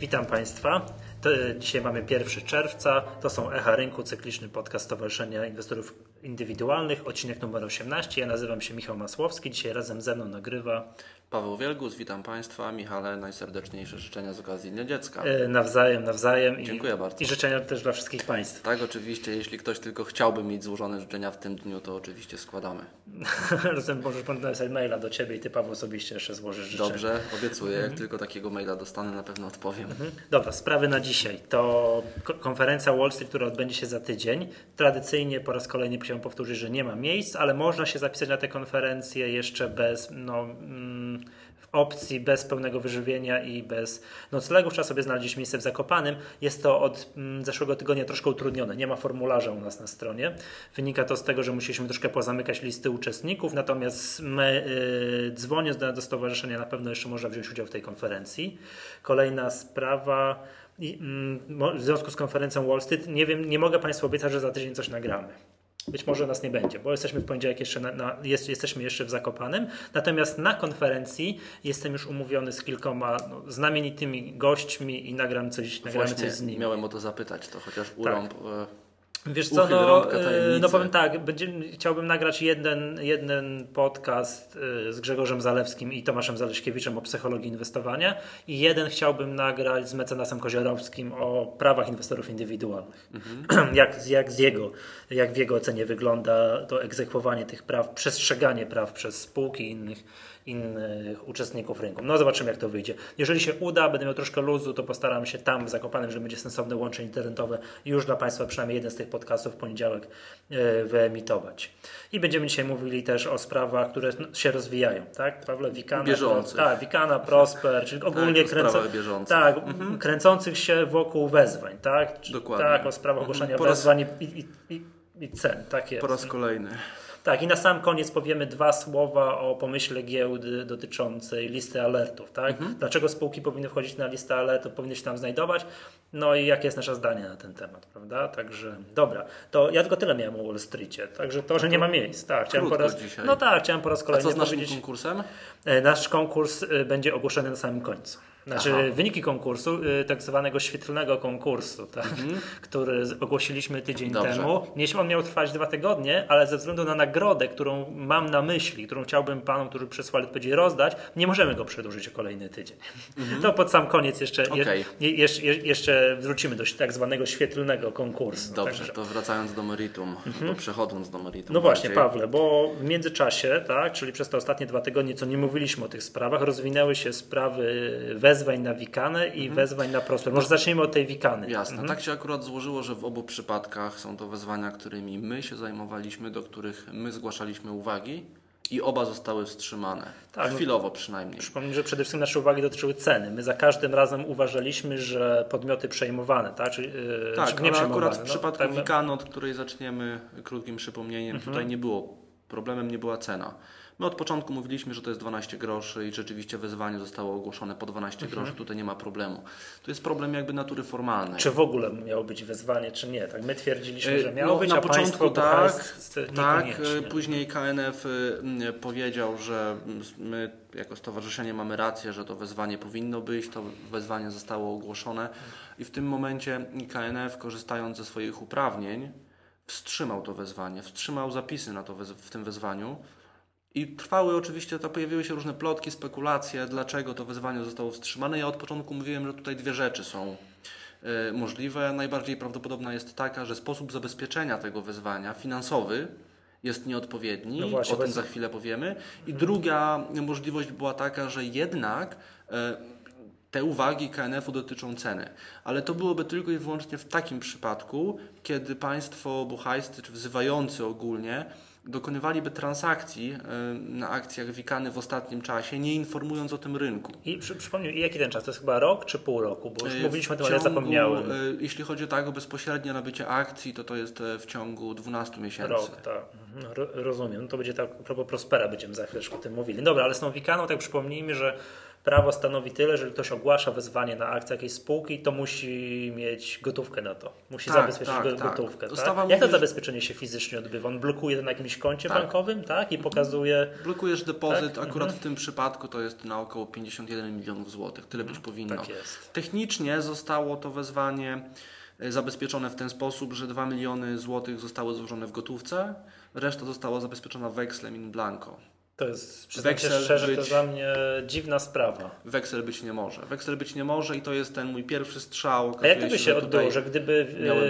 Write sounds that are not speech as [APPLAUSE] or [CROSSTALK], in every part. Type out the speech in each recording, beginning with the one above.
Witam Państwa. Dzisiaj mamy 1 czerwca. To są Echa Rynku, cykliczny podcast Stowarzyszenia Inwestorów Indywidualnych, odcinek numer 18. Ja nazywam się Michał Masłowski. Dzisiaj razem ze mną nagrywa Paweł Wielgus, witam Państwa. Michale, najserdeczniejsze życzenia z okazji Dnia Dziecka. e, nawzajem, nawzajem. Dziękuję i, bardzo. I życzenia też dla wszystkich Państwa. Tak, oczywiście, jeśli ktoś tylko chciałby mieć złożone życzenia w tym dniu, to oczywiście składamy. [LAUGHS] Razem możesz pan napisać maila do Ciebie i Ty, Paweł, osobiście jeszcze złożysz życzenia. Dobrze, obiecuję, jak tylko takiego maila dostanę, na pewno odpowiem. Mhm. Dobra, sprawy na dzisiaj. To ko- konferencja Wall Street, która odbędzie się za tydzień. Tradycyjnie po raz kolejny chciałem powtórzyć, że nie ma miejsc, ale można się zapisać na tę konferencję jeszcze bez no, mm, opcji, bez pełnego wyżywienia i bez noclegów. Trzeba sobie znaleźć miejsce w Zakopanym. Jest to od mm, zeszłego tygodnia troszkę utrudnione. Nie ma formularza u nas na stronie. Wynika to z tego, że musieliśmy troszkę pozamykać listy uczestników, natomiast my, y, dzwoniąc do, do stowarzyszenia na pewno jeszcze można wziąć udział w tej konferencji. Kolejna sprawa. I, mm, w związku z konferencją Wall Street, nie wiem, nie mogę Państwu obiecać, że za tydzień coś nagramy. Być może nas nie będzie, bo jesteśmy w poniedziałek jeszcze, na, na, jest, jesteśmy jeszcze w Zakopanem. Natomiast na konferencji jestem już umówiony z kilkoma no, znamienitymi gośćmi i nagram coś, nagramy Właśnie coś z nimi. miałem o to zapytać, to chociaż urąb. e, Wiesz co, no, y, no powiem tak, chciałbym nagrać jeden, jeden podcast y, z Grzegorzem Zalewskim i Tomaszem Zaleśkiewiczem o psychologii inwestowania i jeden chciałbym nagrać z mecenasem Koziorowskim o prawach inwestorów indywidualnych. Mhm. [CLEARS THROAT] jak, jak, z jego, jak w jego ocenie wygląda to egzekwowanie tych praw, przestrzeganie praw przez spółki i innych, innych uczestników rynku. No zobaczymy jak to wyjdzie. Jeżeli się uda, będę miał troszkę luzu, to postaram się tam w Zakopanem, że będzie sensowne łączenie internetowe już dla Państwa przynajmniej jeden z tych podcastów w poniedziałek e, wyemitować. I będziemy dzisiaj mówili też o sprawach, które się rozwijają, tak? Pawle, Wikana, Bieżących. tak, Wikana, Prosper, czyli ogólnie o kręcą, sprawach bieżących. tak, kręcących się wokół wezwań, tak? Dokładnie. Tak, o sprawach ogłoszenia Po raz- wezwań i, i, i, i cen, tak jest. Po raz kolejny. Tak, i na sam koniec powiemy dwa słowa o pomyśle giełdy dotyczącej listy alertów. Tak? Mhm. Dlaczego spółki powinny wchodzić na listę alertów, powinny się tam znajdować, no i jakie jest nasze zdanie na ten temat, prawda? Także dobra, to ja tylko tyle miałem o Wall Streetie, także to, że nie ma miejsc. Tak, chciałem po raz, dzisiaj. no tak, chciałem po raz A kolejny co z naszym powiedzieć. konkursem? E, Nasz konkurs e, będzie ogłoszony na samym końcu. Znaczy Aha. wyniki konkursu, e, tak zwanego świetlnego konkursu, tak, który z- ogłosiliśmy tydzień Mhm. Dobrze. temu. Mieliśmy on miał trwać dwa tygodnie, ale ze względu na nagrodę, którą mam na myśli, którą chciałbym panom, którzy przesłali odpowiedzi rozdać, nie możemy go przedłużyć o kolejny tydzień. To pod sam koniec jeszcze, je, Mhm. Okej. je, jeszcze, wrócimy do tak zwanego świetlnego konkursu. Dobrze, Także- to wracając do meritum, bo przechodząc do meritum. no właśnie, bardziej. Pawle, bo w międzyczasie, tak, czyli przez te ostatnie dwa tygodnie, co nie mówiliśmy o tych sprawach, rozwinęły się sprawy wezwań na Wikanę i wezwań na Prosper. Może zacznijmy od tej Wikany. Mhm. Jasne. Tak się akurat złożyło, że w obu przypadkach są to wezwania, którymi my się zajmowaliśmy, do których my zgłaszaliśmy uwagi i oba zostały wstrzymane. Tak. Chwilowo przynajmniej. Przypomnę, że przede wszystkim nasze uwagi dotyczyły ceny. My za każdym razem uważaliśmy, że podmioty przejmowane, tak? Czyli, yy, Tak, czy nie akurat w no, przypadku tak, my- Wikany, od której zaczniemy krótkim przypomnieniem, Mhm. tutaj nie było, problemem nie była cena. My od początku mówiliśmy, że to jest 12 groszy i rzeczywiście wezwanie zostało ogłoszone po 12 Mhm. groszy, tutaj nie ma problemu. To jest problem jakby natury formalnej. Czy w ogóle miało być wezwanie, czy nie? Tak, my twierdziliśmy, E, że miało no, być, na a początku tak, tak, e, później KNF y, powiedział, że my jako stowarzyszenie mamy rację, że to wezwanie powinno być, to wezwanie zostało ogłoszone i w tym momencie KNF korzystając ze swoich uprawnień wstrzymał to wezwanie, wstrzymał zapisy na to w tym wezwaniu i trwały oczywiście, to pojawiły się różne plotki, spekulacje, dlaczego to wezwanie zostało wstrzymane. Ja od początku mówiłem, że tutaj dwie rzeczy są e, możliwe. Najbardziej prawdopodobna jest taka, że sposób zabezpieczenia tego wezwania finansowy jest nieodpowiedni. No właśnie, o tym za chwilę powiemy. I druga możliwość była taka, że jednak e, te uwagi KNF-u dotyczą ceny. Ale to byłoby tylko i wyłącznie w takim przypadku, kiedy państwo buchajscy czy wzywający ogólnie dokonywaliby transakcji e, na akcjach Wikany w ostatnim czasie, nie informując o tym rynku. I przy, przypomnij, jaki ten czas? To jest chyba rok czy pół roku? Bo już E, mówiliśmy o tym, ale zapomniałem. e, Jeśli chodzi o tak o bezpośrednie nabycie akcji, to to jest w ciągu 12 miesięcy. Rok, tak. Mhm, ro- Rozumiem. No to będzie tak, propos Prospera będziemy za chwileczkę o tym mówili. Dobra, ale z tą Wikaną tak przypomnijmy, że prawo stanowi tyle, że ktoś ogłasza wezwanie na akcję jakiejś spółki, to musi mieć gotówkę na to. Musi Tak, zabezpieczyć tak, go- tak. gotówkę. Ustawa Tak? Jak to mówi, zabezpieczenie się fizycznie odbywa? On blokuje to na jakimś koncie Tak. bankowym tak? i pokazuje. Blokujesz depozyt, Tak, akurat w tym przypadku to jest na około 51 milionów złotych, tyle być powinno. Tak jest. Technicznie zostało to wezwanie e, zabezpieczone w ten sposób, że 2 miliony złotych zostały złożone w gotówce, reszta została zabezpieczona wekslem in blanco. To jest, przyznam się szczerze, to być- jest dla mnie dziwna sprawa. Weksel być nie może. Weksel być nie może i to jest ten mój pierwszy strzał. A jak to by się że odbyło, że gdyby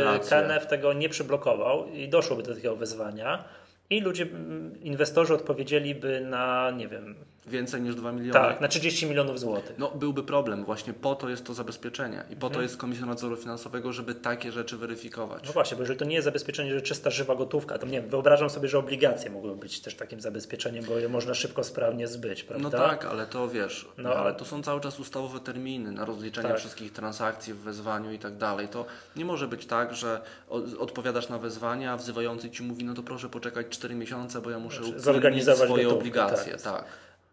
e. KNF tego nie przyblokował i doszłoby do takiego wezwania i ludzie, mm, inwestorzy odpowiedzieliby na, nie wiem, Więcej niż 2 miliony. tak, na 30 milionów złotych. No, byłby problem. Właśnie po to jest to zabezpieczenie i po Mhm. to jest Komisja Nadzoru Finansowego, żeby takie rzeczy weryfikować. No właśnie, bo jeżeli to nie jest zabezpieczenie, że czysta, żywa gotówka, to nie wiem, wyobrażam sobie, że obligacje mogły być też takim zabezpieczeniem, bo je można szybko, sprawnie zbyć, prawda? No tak, ale to wiesz, No, ale to są cały czas ustawowe terminy na rozliczenie Tak. wszystkich transakcji w wezwaniu i tak dalej. To nie może być tak, że odpowiadasz na wezwanie, a wzywający ci mówi, no to proszę poczekać 4 miesiące, bo ja muszę Znaczy, zorganizować swoje gotówkę, obligacje. tak. Tak.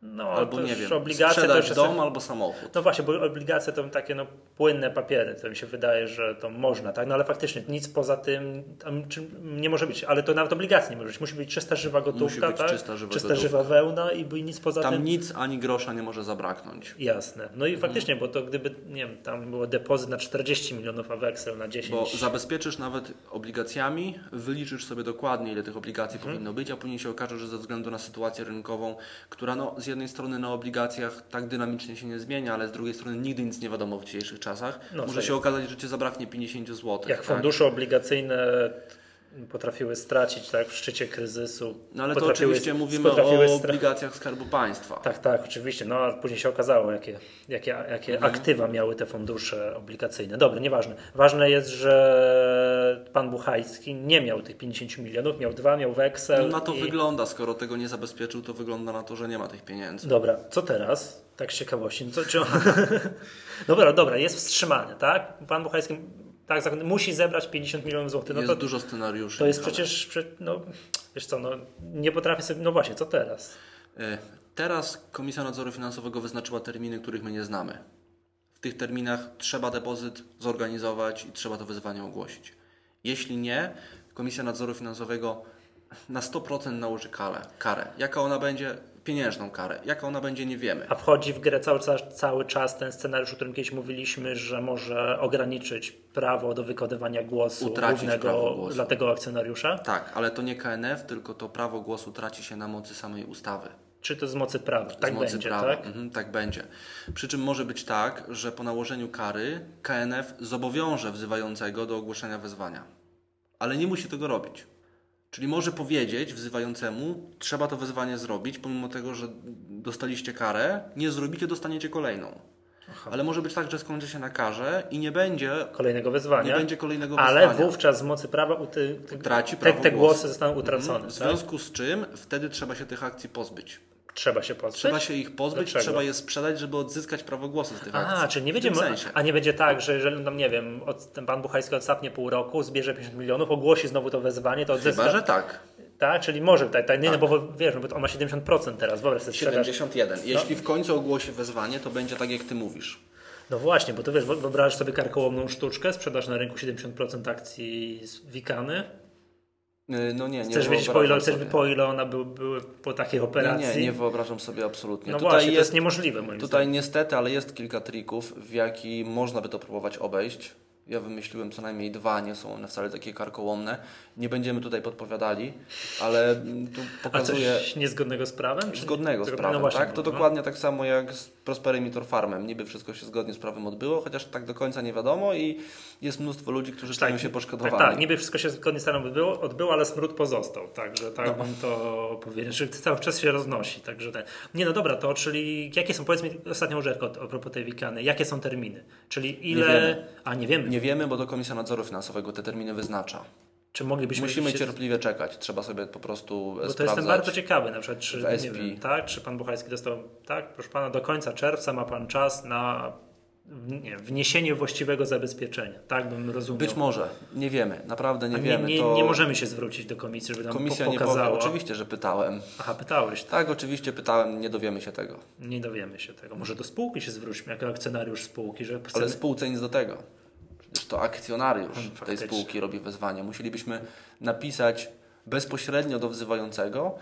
No, Albo nie wiem, obligacje to jest- dom albo samochód. No właśnie, bo obligacje to takie no, płynne papiery, to mi się wydaje, że to można, tak? No ale faktycznie nic poza tym tam, nie może być, ale to nawet obligacji nie może być. Musi być czysta, żywa gotówka, być tak? czysta, żywa czysta, gotówka. żywa wełna i nic poza Tam tym. nic ani grosza nie może zabraknąć. Jasne. No i faktycznie, bo to gdyby, nie wiem, tam było depozyt na 40 milionów, a weksel na 10. Bo zabezpieczysz nawet obligacjami, wyliczysz sobie dokładnie, ile tych obligacji Mhm. powinno być, a później się okaże, że ze względu na sytuację rynkową, która no, z jednej strony na obligacjach tak dynamicznie się nie zmienia, ale z drugiej strony nigdy nic nie wiadomo w dzisiejszych czasach, No, może się okazać, że Cię zabraknie 50 zł. Jak fundusze obligacyjne potrafiły stracić tak, w szczycie kryzysu. No ale to oczywiście mówimy o obligacjach Skarbu Państwa. Tak, tak, oczywiście. No a później się okazało, jakie, jakie, jakie Mhm. aktywa miały te fundusze obligacyjne. Dobra, nieważne. Ważne jest, że pan Buchajski nie miał tych 50 milionów, miał dwa, miał weksel. No na to i... wygląda, skoro tego nie zabezpieczył, to wygląda na to, że nie ma tych pieniędzy. Dobra, co teraz? Tak z ciekawości. Co, czy on... [LAUGHS] dobra, dobra, jest wstrzymany, tak? Pan Buchajski tak, musi zebrać 50 milionów złotych. No jest to, dużo scenariuszy. to jest przecież, prze- no, wiesz co, no, nie potrafię sobie, no właśnie, co teraz? E, Teraz Komisja Nadzoru Finansowego wyznaczyła terminy, których my nie znamy. W tych terminach trzeba depozyt zorganizować i trzeba to wyzwanie ogłosić. Jeśli nie, Komisja Nadzoru Finansowego na 100% nałoży karę. karę. Jaka ona będzie? Pieniężną karę. Jaka ona będzie, nie wiemy. A wchodzi w grę cały, czas- cały czas ten scenariusz, o którym kiedyś mówiliśmy, że może ograniczyć prawo do wykonywania głosu Utracić głównego prawo głosu. dla tego akcjonariusza? Tak, ale to nie KNF, tylko to prawo głosu traci się na mocy samej ustawy. Czy to z mocy prawa? Tak z mocy będzie, prawa. tak? Mhm, tak będzie. Przy czym może być tak, że po nałożeniu kary KNF zobowiąże wzywającego do ogłoszenia wezwania. Ale nie musi tego robić. Czyli może powiedzieć wzywającemu, trzeba to wezwanie zrobić, pomimo tego, że dostaliście karę, nie zrobicie, dostaniecie kolejną. Ale może być tak, że skończy się na karze i nie będzie, Kolejnego wezwania. nie będzie kolejnego ale wezwania. wówczas z mocy prawa u ty, ty, Traci te, prawo te głosu. głosy zostaną utracone. Mhm. W tak? związku z czym wtedy trzeba się tych akcji pozbyć. Trzeba się pozbyć. Trzeba się ich pozbyć, Dlaczego? trzeba je sprzedać, żeby odzyskać prawo głosu z tych akcji. Aha, czyli nie W będzie, tym sensie. a nie będzie tak, że jeżeli, no nie wiem, od, ten pan Buchajski odsapnie pół roku, zbierze 50 milionów, ogłosi znowu to wezwanie, to odzyska. Chyba, że tak. Tak, czyli może, tak, tak, nie, no bo wiesz, bo on ma 70% teraz, wyobraź sobie sprzedaż. 71. Jeśli w końcu ogłosi wezwanie, to będzie tak, jak ty mówisz. No właśnie, bo to wiesz, wyobrażasz sobie karkołomną sztuczkę, sprzedaż na rynku 70% akcji z Wikany. Yy, No nie, nie Chcesz wiedzieć, po ile, chcesz, po ile ona były, były po takiej Nie, operacji? nie, nie wyobrażam sobie absolutnie. no tutaj właśnie, to jest, jest niemożliwe moim tutaj zdaniem. niestety, ale jest kilka trików, w jaki można by to próbować obejść. Ja wymyśliłem co najmniej dwa, nie są one wcale takie karkołomne. Nie będziemy tutaj podpowiadali, ale tu A pokazuję coś niezgodnego z prawem? czy- zgodnego z No prawem, właśnie, tak? To no. dokładnie tak samo jak z Prosperym i Torfarmem. Niby wszystko się zgodnie z prawem odbyło, chociaż tak do końca nie wiadomo i jest mnóstwo ludzi, którzy czują się poszkodowani. Tak, tak, niby wszystko się zgodnie z stanem odbyło, odbyło, ale smród pozostał, także tak No. bym to powiedział, że cały czas się roznosi, także ten. Nie no dobra, to czyli jakie są, powiedz mi ostatnią rzecz a propos tej wikany, jakie są terminy? Czyli ile, wiemy. a nie wiemy, Nie wiemy, bo to Komisja Nadzoru Finansowego te terminy wyznacza. czy moglibyśmy Musimy się, cierpliwie czekać. Trzeba sobie po prostu Bo to jestem bardzo ciekawy, na przykład, czy, nie wiem, tak, czy pan Buchajski dostał, tak, proszę pana, do końca czerwca ma pan czas na nie, wniesienie właściwego zabezpieczenia. Tak bym rozumiał. Być może, nie wiemy, naprawdę nie, nie wiemy. Nie, to... nie możemy się zwrócić do komisji, żeby nam Komisja po- nie powie, pokazała. oczywiście, że pytałem. Aha, pytałeś. Tak, oczywiście pytałem, nie dowiemy się tego. Nie dowiemy się tego. Może do spółki się zwróćmy, jako akcjonariusz spółki, że Ale chcemy... spółce nic do tego. To akcjonariusz tej faktycznie. spółki robi wezwanie. Musielibyśmy napisać bezpośrednio do wzywającego.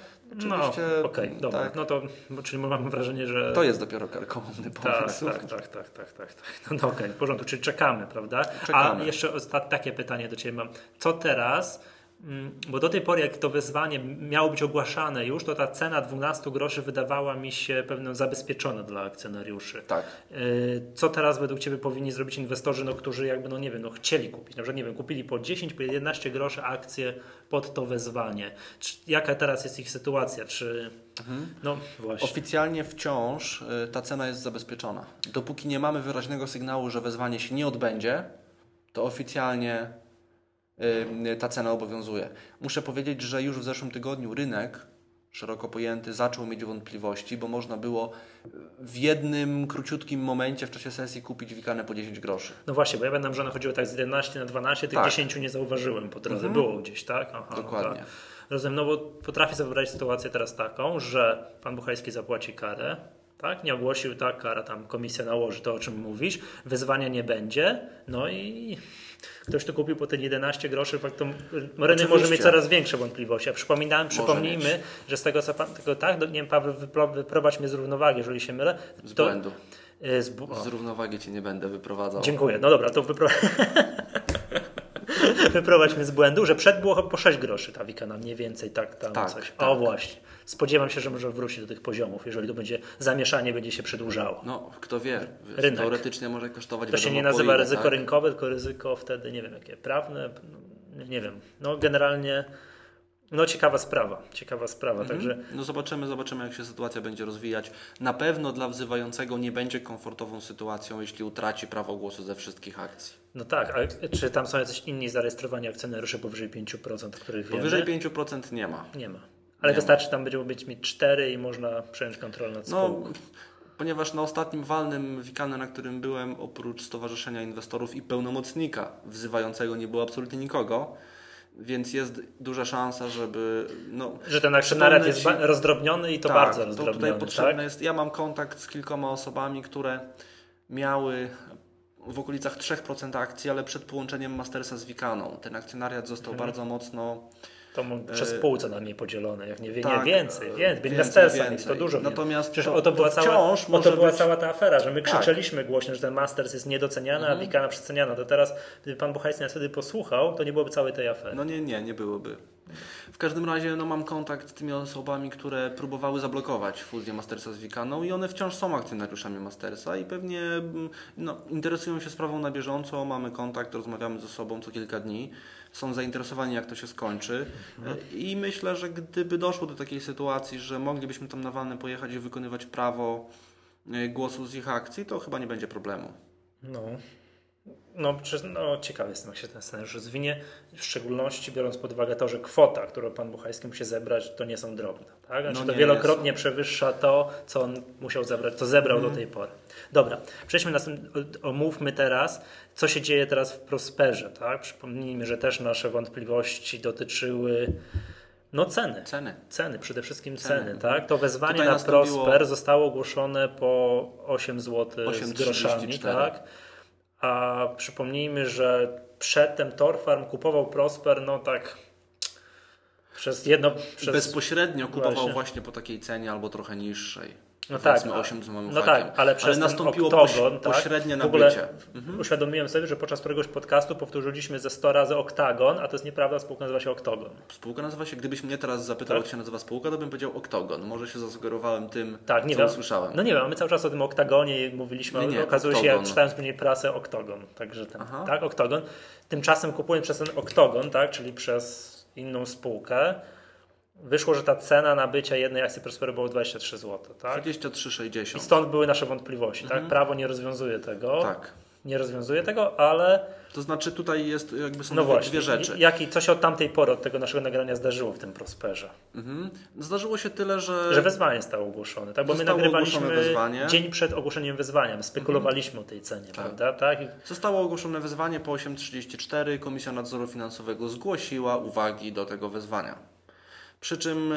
No, Oczywiście, okej, dobra. tak, No to, czyli mam wrażenie, że... to jest dopiero karkołomny Tak, pomysł. tak, tak, tak, tak, tak, tak. No, no okej, w porządku, czyli czekamy, prawda? Czekamy. A jeszcze osta- takie pytanie do Ciebie mam. Co teraz? Mm, Bo do tej pory, jak to wezwanie miało być ogłaszane już, to ta cena 12 groszy wydawała mi się pewną zabezpieczona dla akcjonariuszy. Tak. Yy, Co teraz według Ciebie powinni zrobić inwestorzy, no, którzy jakby, no nie wiem, no, chcieli kupić, na przykład, nie wiem, kupili po 10, po 11 groszy akcje pod to wezwanie. Czy, jaka teraz jest ich sytuacja? Czy, no właśnie. Oficjalnie wciąż y, ta cena jest zabezpieczona. Dopóki nie mamy wyraźnego sygnału, że wezwanie się nie odbędzie, to oficjalnie ta cena obowiązuje. Muszę powiedzieć, że już w zeszłym tygodniu rynek szeroko pojęty zaczął mieć wątpliwości, bo można było w jednym króciutkim momencie w czasie sesji kupić wikanę po 10 groszy. No właśnie, bo ja będę że chodziło tak z 11 na 12, tych Tak. 10 nie zauważyłem po drodze, było gdzieś, tak? Aha, Dokładnie. Tak. Rozumiem, no bo potrafię sobie wyobrazić sytuację teraz taką, że pan Buchajski zapłaci karę, tak? Nie ogłosił, tak, kara tam komisja nałoży to, o czym mówisz, wyzwania nie będzie, no i ktoś to kupił po te 11 groszy, fakt to rynek może mieć coraz większe wątpliwości. A przypominałem, przypomnijmy, że z tego co pan, tego, tak, nie wiem, Paweł, wypro- wyprowadź mnie z równowagi, jeżeli się mylę. Z to, błędu. y, Z, bu-. Z równowagi Cię nie będę wyprowadzał. Dziękuję. No dobra, to wypro... [LAUGHS] wyprowadź mnie z błędu, że przed było po 6 groszy ta wikana, mniej więcej tak tam Tak, coś. tak. O właśnie. Spodziewam się, że może wrócić do tych poziomów, jeżeli to będzie zamieszanie będzie się przedłużało. No, kto wie. Rynek. Teoretycznie może kosztować To się nie nazywa ile, ryzyko tak? rynkowe, tylko ryzyko wtedy, nie wiem, jakie prawne, no, nie wiem. No generalnie, no ciekawa sprawa, ciekawa sprawa, także No zobaczymy, zobaczymy jak się sytuacja będzie rozwijać. Na pewno dla wzywającego nie będzie komfortową sytuacją, jeśli utraci prawo głosu ze wszystkich akcji. no tak, a czy tam są jacyś inni zarejestrowani akcjonariusze powyżej 5%, o których wiemy? Powyżej 5% nie ma. Nie ma. Ale Nie wystarczy tam będzie być mieć 4 i można przejąć kontrolę nad No, spółką. ponieważ na ostatnim walnym wikanie, na którym byłem, oprócz Stowarzyszenia Inwestorów i pełnomocnika wzywającego nie było absolutnie nikogo, więc jest duża szansa, żeby... No, Że ten akcjonariat jest ba- rozdrobniony i to tak, bardzo to rozdrobniony, tutaj potrzebne tak? jest. Ja mam kontakt z kilkoma osobami, które miały w okolicach 3% akcji, ale przed połączeniem Mastersa z Wikaną. Ten akcjonariat został Mhm. bardzo mocno To mu przez E, spółce na mnie podzielone, jak nie, wie, tak, nie więcej, e, więcej, więcej, mieć, więcej. to dużo Natomiast Przecież to- o to była, to cała, o to była być- cała ta afera, że my Tak. krzyczeliśmy głośno, że ten Masters jest niedoceniany, Mhm. a Wikana przeceniana. To teraz, gdyby pan Buchajski nas wtedy posłuchał, to nie byłoby całej tej afery. No nie, nie, nie byłoby. W każdym razie no, mam kontakt z tymi osobami, które próbowały zablokować fuzję Mastersa z Wikaną i one wciąż są akcjonariuszami Mastersa i pewnie mm, no, interesują się sprawą na bieżąco, mamy kontakt, rozmawiamy ze sobą co kilka dni, są zainteresowani jak to się skończy i myślę, że gdyby doszło do takiej sytuacji, że moglibyśmy tam na walne pojechać i wykonywać prawo y, głosu z ich akcji, to chyba nie będzie problemu. No. No, no, ciekawy jestem, jak się ten scenariusz rozwinie, w szczególności biorąc pod uwagę to, że kwota, którą pan Buchajski musi zebrać, to nie są drobne. Tak? Znaczy, No to nie, wielokrotnie nie są. przewyższa to, co on musiał zebrać, co zebrał Mhm. do tej pory. Dobra, przejdźmy następnie, omówmy teraz, co się dzieje teraz w Prosperze. Tak? Przypomnijmy, że też nasze wątpliwości dotyczyły no, ceny. Ceny. Ceny, przede wszystkim Ceny. ceny, tak? To wezwanie Tutaj na nastąpiło- Prosper zostało ogłoszone po 8 zł z 8,34. groszami, tak? A przypomnijmy, że przedtem Torfarm kupował Prosper, no tak przez jedno... Przez, Bezpośrednio kupował Właśnie. właśnie. po takiej cenie albo trochę niższej. No tak, a- 8 z no tak, ale przez ten nastąpiło oktogon, poś- tak? pośrednie ogóle nabycie. Uświadomiłem sobie, że podczas któregoś podcastu powtórzyliśmy ze 100 razy oktagon, a to jest nieprawda, spółka nazywa się oktogon. Spółka nazywa się, gdybyś mnie teraz zapytał, Tak? jak się nazywa spółka, to bym powiedział Oktogon. Może się zasugerowałem tym, Tak, nie co wiem. usłyszałem. No nie wiem, a my cały czas o tym oktagonie mówiliśmy, Nie, ale nie, okazuje się, jak oktogon. czytałem później prasę, oktogon. Także ten, Aha. tak, oktogon. Tymczasem kupując przez ten oktogon, tak, czyli przez inną spółkę, wyszło, że ta cena nabycia jednej akcji Prosperu było 23 zł, tak? I 23,60. stąd były nasze wątpliwości, tak? Prawo nie rozwiązuje tego. Mhm. Tak. nie rozwiązuje tego, ale To znaczy tutaj jest jakby są no dwie, właśnie, dwie rzeczy. jaki, co się od tamtej pory, od tego naszego nagrania zdarzyło w tym Prosperze? Mhm. Zdarzyło się tyle, że... Że wezwanie zostało ogłoszone, tak? Bo my nagrywaliśmy dzień przed ogłoszeniem wyzwania, spekulowaliśmy o tej cenie, prawda? Tak? I Zostało ogłoszone wezwanie po 8.34. Komisja Nadzoru Finansowego zgłosiła uwagi do tego wezwania. Przy czym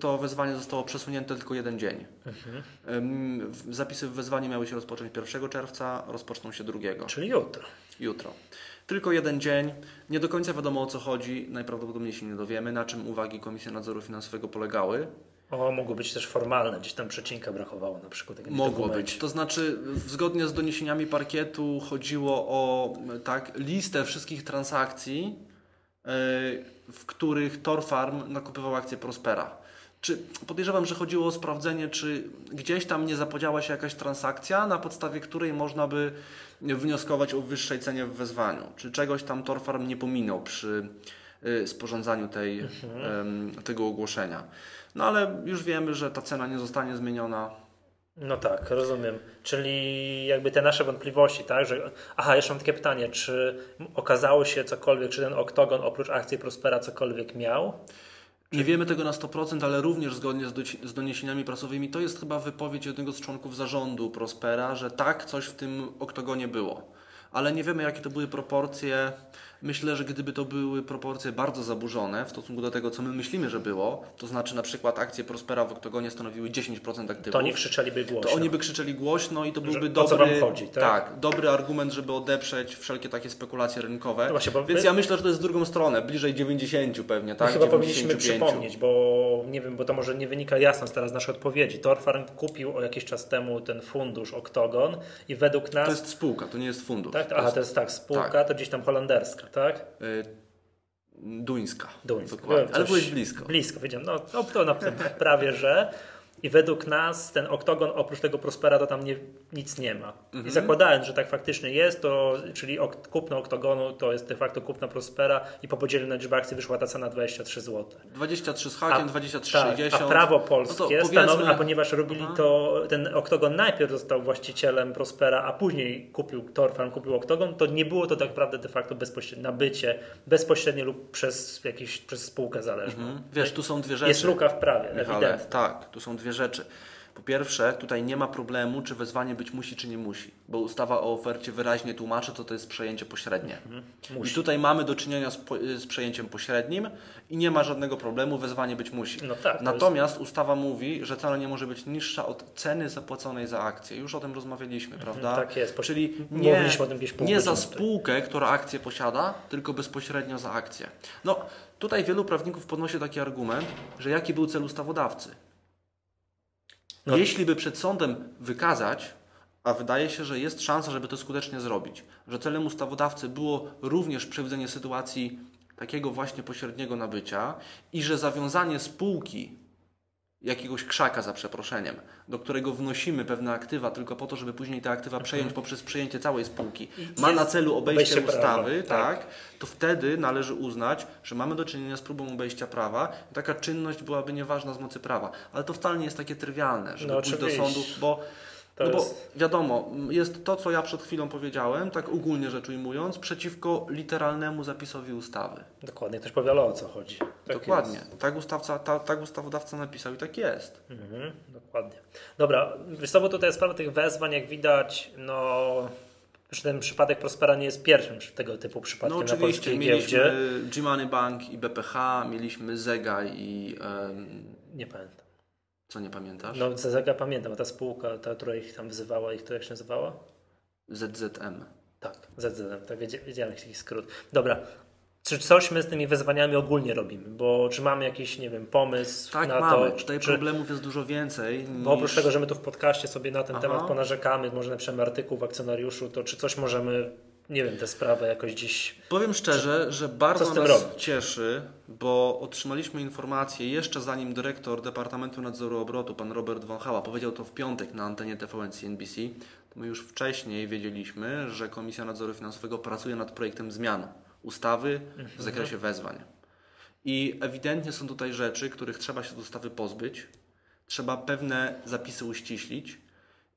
to wezwanie zostało przesunięte tylko jeden dzień. W- Zapisy w wezwaniu miały się rozpocząć 1 czerwca, rozpoczną się 2 Czyli jutro. jutro. Tylko jeden dzień. Nie do końca wiadomo o co chodzi. Najprawdopodobniej się nie dowiemy, na czym uwagi Komisji Nadzoru Finansowego polegały. O, mogło być też formalne, gdzieś tam przecinka brakowało na przykład. Mogło być. To znaczy, zgodnie z doniesieniami parkietu chodziło o tak, listę wszystkich transakcji, w których Torfarm nakupywał akcje Prospera. Czy podejrzewam, że chodziło o sprawdzenie, czy gdzieś tam nie zapodziała się jakaś transakcja, na podstawie której można by wnioskować o wyższej cenie w wezwaniu. Czy czegoś tam Torfarm nie pominął przy y, sporządzaniu tej, em, tego ogłoszenia. No ale już wiemy, że ta cena nie zostanie zmieniona. No tak, rozumiem. Czyli jakby te nasze wątpliwości, tak? Że... Aha, jeszcze mam takie pytanie, czy okazało się cokolwiek, czy ten oktogon oprócz akcji Prospera cokolwiek miał? Nie wiemy tego na 100%, ale również zgodnie z, doniesieniami prasowymi to jest chyba wypowiedź jednego z członków zarządu Prospera, że tak, coś w tym oktogonie było. Ale nie wiemy, jakie to były proporcje. Myślę, że gdyby to były proporcje bardzo zaburzone w stosunku do tego, co my myślimy, że było, to znaczy na przykład akcje Prospera w oktogonie stanowiły 10% aktywów. To oni krzyczeliby głośno. To oni by krzyczeli głośno i to byłby Że o dobry, co wam chodzi, tak? dobry argument, żeby odeprzeć wszelkie takie spekulacje rynkowe. No właśnie, Więc wy- ja myślę, że to jest w drugą stronę, bliżej 90 pewnie, My tak? chyba powinniśmy 95. przypomnieć, bo nie wiem, bo to może nie wynika jasno z teraz naszej odpowiedzi. Torfarm kupił o jakiś czas temu ten fundusz Oktogon i według nas... To jest spółka, to nie jest fundusz. tak? Aha, to jest tak, spółka tak. to gdzieś tam holenderska, tak? y, duńska. Duńska. Dokładnie. Coś Ale byłeś blisko. Blisko, wiedziałem. No, no to na prawie, że. I według nas ten oktogon oprócz tego Prospera to tam nie, nic nie ma. Mhm. I zakładając, że tak faktycznie jest, to, czyli ok, kupno oktogonu to jest de facto kupno Prospera i po podziale na liczbę akcji wyszła ta cena 23 zł. 23 z hakiem, tak, 23,60. a prawo No polskie powiedzmy- stanowi, a ponieważ robili Aha. to, ten oktogon najpierw został właścicielem Prospera, a później kupił Torfarm, kupił oktogon, to nie było to tak naprawdę de facto bezpośrednie nabycie, bezpośrednie lub przez jakieś, przez spółkę zależną. Mhm. Wiesz, tu są dwie rzeczy. Jest luka w prawie, Michale, ewidentnie. tak, tu są dwie rzeczy. Po pierwsze, tutaj nie ma problemu, czy wezwanie być musi, czy nie musi, bo ustawa o ofercie wyraźnie tłumaczy, co to jest przejęcie pośrednie. I tutaj mamy do czynienia z, po, z przejęciem pośrednim i nie ma żadnego problemu, wezwanie być musi. No tak, to Natomiast ustawa mówi, że cena nie może być niższa od ceny zapłaconej za akcję. Już o tym rozmawialiśmy, prawda? tak jest. Czyli nie, Mówiliśmy o tym gdzieś pół nie za spółkę, która akcję posiada, tylko bezpośrednio za akcję. No, tutaj wielu prawników podnosi taki argument, że jaki był cel ustawodawcy? No. Jeśli by przed sądem wykazać, a wydaje się, że jest szansa, żeby to skutecznie zrobić, że celem ustawodawcy było również przewidzenie sytuacji takiego właśnie pośredniego nabycia i że zawiązanie spółki jakiegoś krzaka za przeproszeniem, do którego wnosimy pewne aktywa tylko po to, żeby później te aktywa przejąć poprzez przejęcie całej spółki, ma na celu obejście, obejście prawa, ustawy, tak. tak, to wtedy należy uznać, że mamy do czynienia z próbą obejścia prawa. I taka czynność byłaby nieważna z mocy prawa. Ale to wcale nie jest takie trywialne, żeby No pójść do sądu, bo, To no bo jest- wiadomo, jest to, co ja przed chwilą powiedziałem, tak ogólnie rzecz ujmując, przeciwko literalnemu zapisowi ustawy. Dokładnie, ktoś powiela o co chodzi. Tak Dokładnie. Jest. Tak, ustawca, ta, tak ustawodawca napisał i tak jest. Mhm, dokładnie. Dobra, wiesz co, bo tutaj sprawa tych wezwań, jak widać, no... Już ten przypadek Prospera nie jest pierwszym tego typu No przypadkiem na oczywiście, polskiej mieliśmy giełdzie. G-Money Bank i BPH, mieliśmy Zega i... em, Nie pamiętam. Co nie pamiętasz? No, Zezega pamiętam, a ta spółka, ta, która ich tam wzywała, ich to jak się nazywała? ZZM. Tak, ZZM, tak wiedzia- wiedziałem jakiś skrót. Dobra, czy coś my z tymi wezwaniami ogólnie robimy? Bo czy mamy jakiś, nie wiem, pomysł Tak, na mamy. to? Tutaj czy, problemów jest dużo więcej. Niż... bo oprócz tego, że my tu w podcaście sobie na ten Aha. temat ponarzekamy, może napiszemy artykuł w akcjonariuszu, to czy coś możemy, nie wiem, tę sprawę jakoś dziś... Powiem szczerze, że bardzo nas robić? cieszy, bo otrzymaliśmy informację jeszcze zanim dyrektor Departamentu Nadzoru Obrotu, pan Robert Wąchała, powiedział to w piątek na antenie TVN CNBC. My już wcześniej wiedzieliśmy, że Komisja Nadzoru Finansowego pracuje nad projektem zmian ustawy w zakresie wezwań. I ewidentnie są tutaj rzeczy, których trzeba się z ustawy pozbyć. Trzeba pewne zapisy uściślić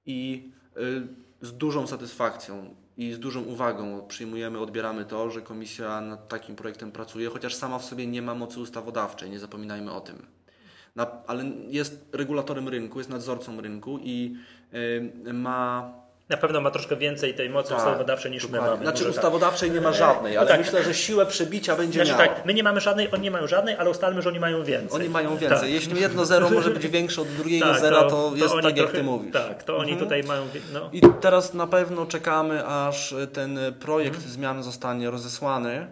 i y, z dużą satysfakcją i z dużą uwagą przyjmujemy, odbieramy to, że komisja nad takim projektem pracuje, chociaż sama w sobie nie ma mocy ustawodawczej, nie zapominajmy o tym. Na, ale jest regulatorem rynku, jest nadzorcą rynku i y, ma Na pewno ma troszkę więcej tej mocy Tak, ustawodawczej niż my dokładnie. mamy. Znaczy Może tak. ustawodawczej nie ma żadnej, ale tak. myślę, że siłę przebicia będzie Znaczy miała. tak, my nie mamy żadnej, oni nie mają żadnej, ale ustalmy, że oni mają więcej. Oni mają więcej. Tak. Jeśli jedno zero może być większe od drugiego Tak, zera, to, jest oni tak jak trochę- ty mówisz. Tak, to oni tutaj mają. No. I teraz na pewno czekamy, aż ten projekt Mhm. zmian zostanie rozesłany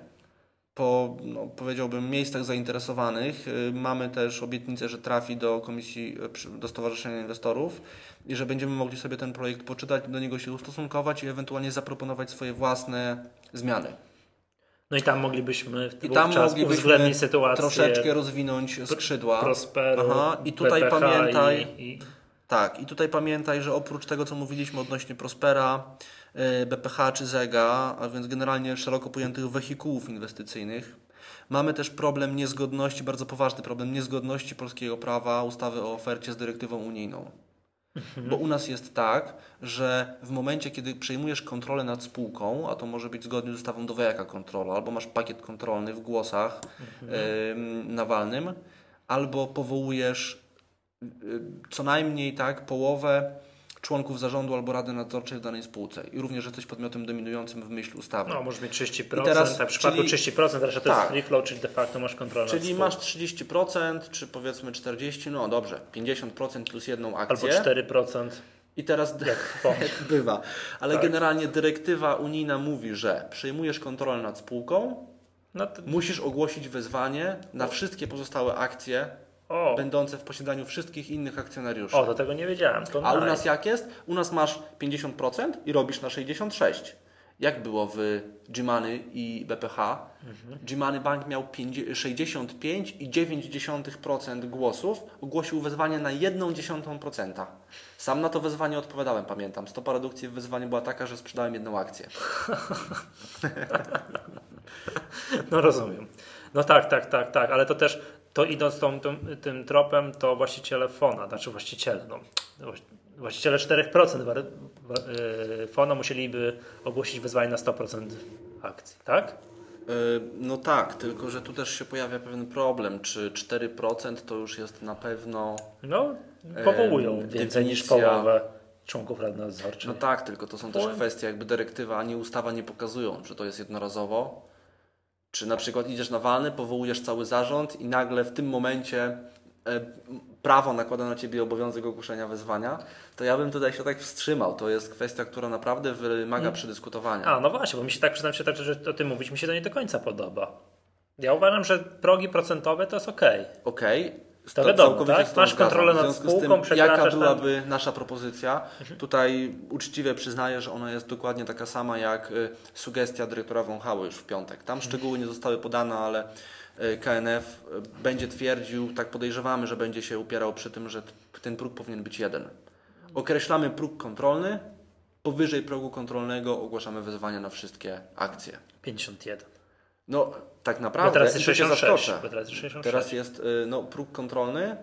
po, no, powiedziałbym, miejscach zainteresowanych. Y, Mamy też obietnicę, że trafi do komisji, przy- do Stowarzyszenia Inwestorów i że będziemy mogli sobie ten projekt poczytać, do niego się ustosunkować i ewentualnie zaproponować swoje własne zmiany. no i tam moglibyśmy I tam moglibyśmy uwzględnić sytuację troszeczkę rozwinąć skrzydła. Prosperu, Aha, i tutaj BPH pamiętaj, I, i, Tak, i tutaj pamiętaj, że oprócz tego, co mówiliśmy odnośnie Prospera, BPH czy Zega, a więc generalnie szeroko pojętych wehikułów inwestycyjnych, mamy też problem niezgodności, bardzo poważny problem niezgodności polskiego prawa, ustawy o ofercie z dyrektywą unijną. Bo u nas jest tak, że w momencie, kiedy przejmujesz kontrolę nad spółką, a to może być zgodnie z ustawą do jaka kontrola, albo masz pakiet kontrolny w głosach ym, na walnym, albo powołujesz y, co najmniej tak połowę członków zarządu albo rady nadzorczej w danej spółce i również jesteś podmiotem dominującym w myśl ustawy. no, może mieć 30%, I teraz, a w przypadku czyli- 30%, zresztą to jest Tak. free flow, czyli de facto masz kontrolę nad Czyli masz 30%, czy powiedzmy 40%, no dobrze, 50% plus jedną akcję. Albo 4%. I teraz Jak fondzie. [LAUGHS] bywa. Ale Tak. generalnie dyrektywa unijna mówi, że przejmujesz kontrolę nad spółką, No to, musisz ogłosić wezwanie na wszystkie pozostałe akcje o, będące w posiadaniu wszystkich innych akcjonariuszy. o, do tego nie wiedziałem. To A u nas jak jest? U nas masz 50% i robisz na 66%. Jak było w Gmany i BPH? Mhm. Gmany Bank miał 65,9% głosów, ogłosił wezwanie na 1,1%. Sam na to wezwanie odpowiadałem, pamiętam. Stopa redukcji w wezwaniu była taka, że sprzedałem jedną akcję. [LAUGHS] No rozumiem. No tak, tak, tak, tak, ale to też, to idąc tą, tą, tym tropem, to właściciele Fona, znaczy właściciele, no, właści- właściciele 4% war, wa, y, Fona musieliby ogłosić wezwanie na 100% akcji, tak? Yy, No tak, tylko że tu też się pojawia pewien problem. Czy 4% to już jest na pewno. No, powołują Em, więcej niż połowę członków rady nadzorczej. No tak, tylko to są też kwestie, jakby dyrektywa ani ustawa nie pokazują, że to jest jednorazowo. Czy na przykład idziesz na walny, powołujesz cały zarząd i nagle w tym momencie e, prawo nakłada na ciebie obowiązek ogłoszenia wezwania, to ja bym tutaj się tak wstrzymał. To jest kwestia, która naprawdę wymaga przedyskutowania. A, no właśnie, bo mi się tak, przyznam się tak, że o tym mówić, mi się to nie do końca podoba. Ja uważam, że progi procentowe to jest okej. Okej. To wiadomo, tak? Masz kontrolę nad spółką, tym, Jaka byłaby nasza propozycja? Tutaj uczciwie przyznaję, że ona jest dokładnie taka sama jak y, sugestia dyrektora Wąchały już w piątek. Tam szczegóły nie zostały podane, ale y, KNF y, będzie twierdził, tak podejrzewamy, że będzie się upierał przy tym, że ten próg powinien być jeden. Określamy próg kontrolny, powyżej progu kontrolnego ogłaszamy wezwania na wszystkie akcje. 51. No, tak Bo naprawdę, teraz jest i tu cię 66. zaskoczę. Bo teraz jest 66. Teraz jest y, no, próg kontrolny.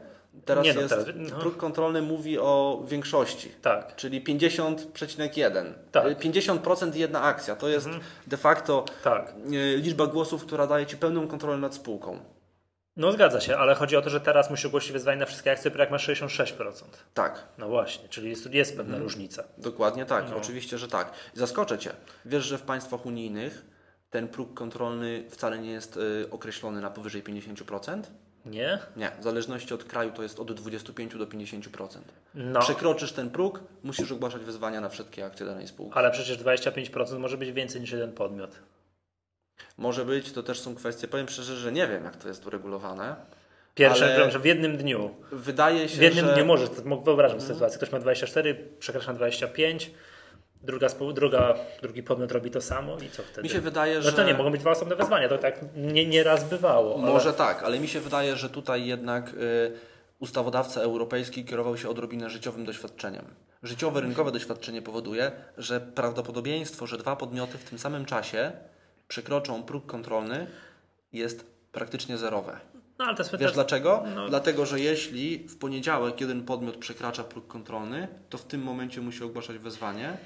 Teraz Nie no, jest. teraz- no. Próg kontrolny mówi o większości. Tak. Czyli 50,1. Tak. Y, 50% jedna akcja. To jest de facto Tak. y, liczba głosów, która daje Ci pełną kontrolę nad spółką. No zgadza się, ale chodzi o to, że teraz musisz ogłosić wezwanie na wszystkie akcje, jak masz 66%. Tak, No właśnie, czyli jest, jest Mhm. pewna różnica. dokładnie tak. No. Oczywiście, że tak. Zaskoczę Cię. Wiesz, że w państwach unijnych ten próg kontrolny wcale nie jest y, określony na powyżej 50%? Nie? Nie, w zależności od kraju to jest od 25 do 50%. No, Przekroczysz ten próg, musisz ogłaszać wezwania na wszystkie akcje danej spółki. ale przecież 25% może być więcej niż jeden podmiot. Może być, to też są kwestie, powiem szczerze, że nie wiem, jak to jest uregulowane. Pierwsze, że w jednym dniu. Wydaje się, W jednym że... dniu może, to mógł- wyobrażam sobie sytuację, ktoś ma 24, przekracza na 25, druga, druga, drugi podmiot robi to samo i co wtedy? Mi się wydaje, No że... to nie, mogą być dwa osobne wezwania, to tak nie, nie raz bywało. ale- Może tak, ale mi się wydaje, że tutaj jednak y, ustawodawca europejski kierował się odrobinę życiowym doświadczeniem. Życiowe, rynkowe doświadczenie powoduje, że prawdopodobieństwo, że dwa podmioty w tym samym czasie przekroczą próg kontrolny jest praktycznie zerowe. No ale to jest Wiesz dlaczego? no. Dlatego, że jeśli w poniedziałek jeden podmiot przekracza próg kontrolny, to w tym momencie musi ogłaszać wezwanie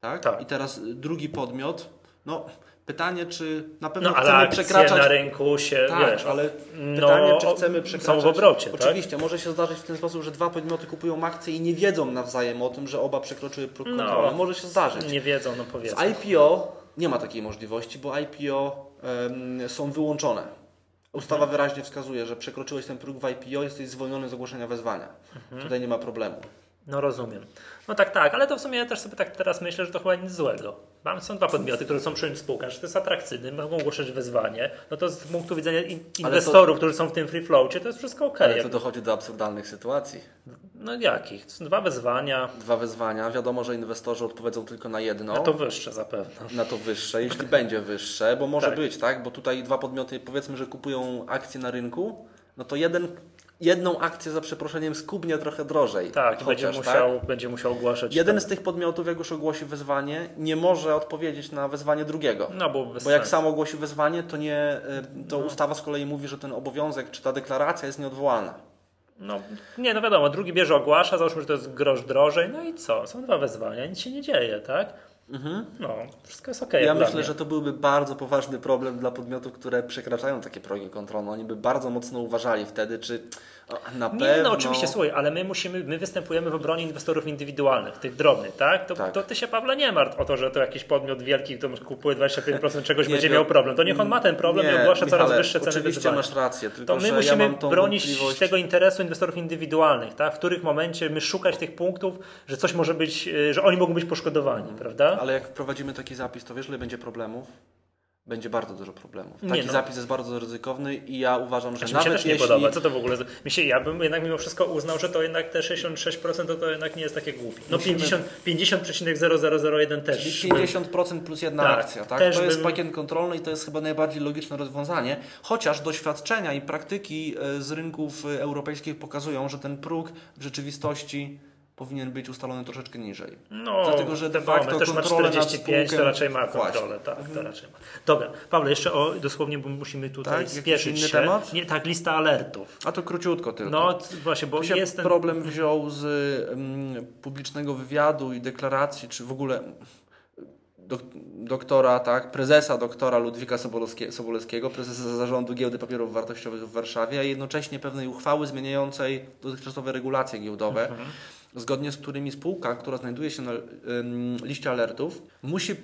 Tak? Tak. I teraz drugi podmiot, no pytanie, czy na pewno No, ale chcemy przekraczać... na rynku się, Tak, wiesz, ale no, pytanie, czy chcemy przekraczać... są w obrocie, tak? Oczywiście, może się zdarzyć w ten sposób, że dwa podmioty kupują akcje i nie wiedzą nawzajem o tym, że oba przekroczyły próg No. kontrolny. Może się zdarzyć. Nie wiedzą, no Z powiedzmy. IPO nie ma takiej możliwości, bo IPO em, są wyłączone. Ustawa Mhm. wyraźnie wskazuje, że przekroczyłeś ten próg w IPO, jesteś zwolniony z ogłoszenia wezwania. Mhm. Tutaj nie ma problemu. No rozumiem. No tak, tak, ale to w sumie ja też sobie tak teraz myślę, że to chyba nic złego. Mam, są dwa podmioty, które są przy spółkach, że to jest atrakcyjne, mogą ogłosić wezwanie. No to z punktu widzenia in, inwestorów, którzy są w tym free floacie, to jest wszystko ok. Ale to dochodzi do absurdalnych sytuacji. No jakich? To są dwa wezwania, Dwa wezwania, wiadomo, że inwestorzy odpowiedzą tylko na jedno. a to wyższe zapewne. na to wyższe, jeśli [LAUGHS] będzie wyższe, bo może Tak. być, tak? Bo tutaj dwa podmioty, powiedzmy, że kupują akcje na rynku, no to jeden, jedną akcję za przeproszeniem skubnie trochę drożej. Tak, i będzie Chociaż, musiał, będzie musiał ogłaszać. Jeden z tych podmiotów, jak już ogłosi wezwanie, nie może odpowiedzieć na wezwanie drugiego. No bo, Bo jak sam ogłosi wezwanie, to nie, y, to ustawa z kolei mówi, że ten obowiązek czy ta deklaracja jest nieodwołalna. No, nie, no wiadomo, drugi bierze, ogłasza, załóżmy, że to jest grosz drożej, no i co? Są dwa wezwania, nic się nie dzieje, tak? No, wszystko jest okej. ja myślę, mnie. że to byłby bardzo poważny problem dla podmiotów, które przekraczają takie progi kontrolne. Oni by bardzo mocno uważali wtedy, czy na Nie, pewno... no oczywiście, słuchaj, ale my musimy, my występujemy w obronie inwestorów indywidualnych, tych drobnych, tak? To, Tak. to ty się, Pawle, nie martw o to, że to jakiś podmiot wielki, kto kupuje 25% czegoś, Nie, będzie to- miał problem. To niech on ma ten problem Nie, i ogłasza coraz Michale, wyższe ceny Oczywiście wyzwania. masz rację, tylko To my musimy ja bronić wątpliwość... tego interesu inwestorów indywidualnych, tak? W których momencie my szukać tych punktów, że coś może być, y, że oni mogą być poszkodowani, prawda? Ale jak wprowadzimy taki zapis, to wiesz, ile będzie problemów? Będzie bardzo dużo problemów. Nie, Taki no. zapis jest bardzo ryzykowny i ja uważam, że Znaczy, mi się nawet też nie jeśli... podoba. Co to w ogóle? Mi się, ja bym jednak mimo wszystko uznał, że to jednak te 66% to, to jednak nie jest takie głupie. No Musimy- 50 50,0001 też. Czyli 50% plus jedna Tak, akcja, tak? To jest bym- pakiet kontrolny i to jest chyba najbardziej logiczne rozwiązanie, chociaż doświadczenia i praktyki e, z rynków e, europejskich pokazują, że ten próg w rzeczywistości powinien być ustalony troszeczkę niżej. No, Dlatego, że de facto też ma kontrolę nad 45, to raczej ma Właśnie. kontrolę. Tak, to raczej ma. Dobra, Pawle, jeszcze o, dosłownie, bo musimy tutaj Tak? Spieszyć inny się. temat? Nie, tak, lista alertów. A to króciutko tylko. No właśnie, bo się jest ten... problem wziął z mm, publicznego wywiadu i deklaracji, czy w ogóle dok, doktora, tak, prezesa doktora Ludwika Sobolewskie- Sobolewskiego, prezesa zarządu Giełdy Papierów Wartościowych w Warszawie, a jednocześnie pewnej uchwały zmieniającej dotychczasowe regulacje giełdowe, zgodnie z którymi spółka, która znajduje się na liście alertów, musi y,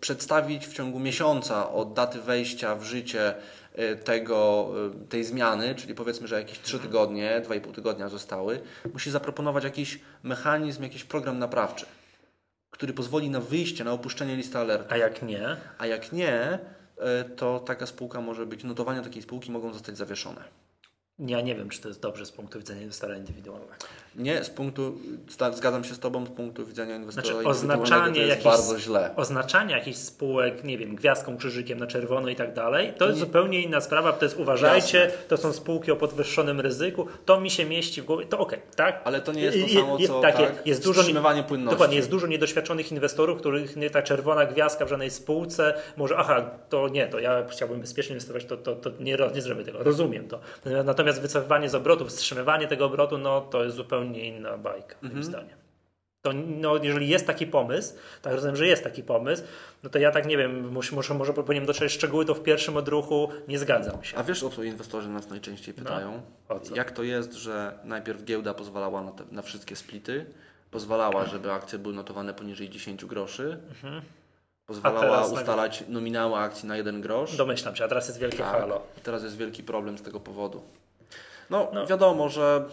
przedstawić w ciągu miesiąca od daty wejścia w życie y, tego, y, tej zmiany, czyli powiedzmy, że jakieś 3 tygodnie, 2,5 tygodnia zostały, musi zaproponować jakiś mechanizm, jakiś program naprawczy, który pozwoli na wyjście, na opuszczenie listy alertów. A jak nie? A jak nie, to taka spółka może być, notowania takiej spółki mogą zostać zawieszone. Ja nie wiem, czy to jest dobrze z punktu widzenia inwestora indywidualnego. Nie, z punktu, zda- zgadzam się z Tobą, z punktu widzenia inwestora Znaczy, oznaczanie jakichś- bardzo źle. Oznaczanie jakichś spółek, nie wiem, gwiazdką, krzyżykiem na czerwono i tak dalej, to jest nie- zupełnie inna sprawa. To jest uważajcie, Jasne. to są spółki o podwyższonym ryzyku, to mi się mieści w głowie, to okej, tak? Ale to nie jest to Je- samo, je- co tak, tak, jest dużo wstrzymywanie płynności. Dokładnie, jest dużo niedoświadczonych inwestorów, których nie ta czerwona gwiazdka w żadnej spółce może, aha, to nie, to ja chciałbym bezpiecznie inwestować, to, to, to nie, nie zrobię tego, rozumiem to. Natomiast wycofywanie z obrotu, wstrzymywanie tego obrotu, no to jest zupełnie inna bajka, moim zdaniem. To no, jeżeli jest taki pomysł, tak rozumiem, że jest taki pomysł, no to ja tak nie wiem, może, może, może powinienem dotrzeć szczegóły, to w pierwszym odruchu nie zgadzam się. A wiesz o co inwestorzy nas najczęściej pytają? No, o co? Jak to jest, że najpierw giełda pozwalała na, te, na wszystkie splity, pozwalała, żeby akcje były notowane poniżej 10 groszy, pozwalała Mhm. nagle- ustalać nominały akcji na 1 grosz. Domyślam się, a teraz jest wielkie Tak. halo. Teraz jest wielki problem z tego powodu. No, No. wiadomo, że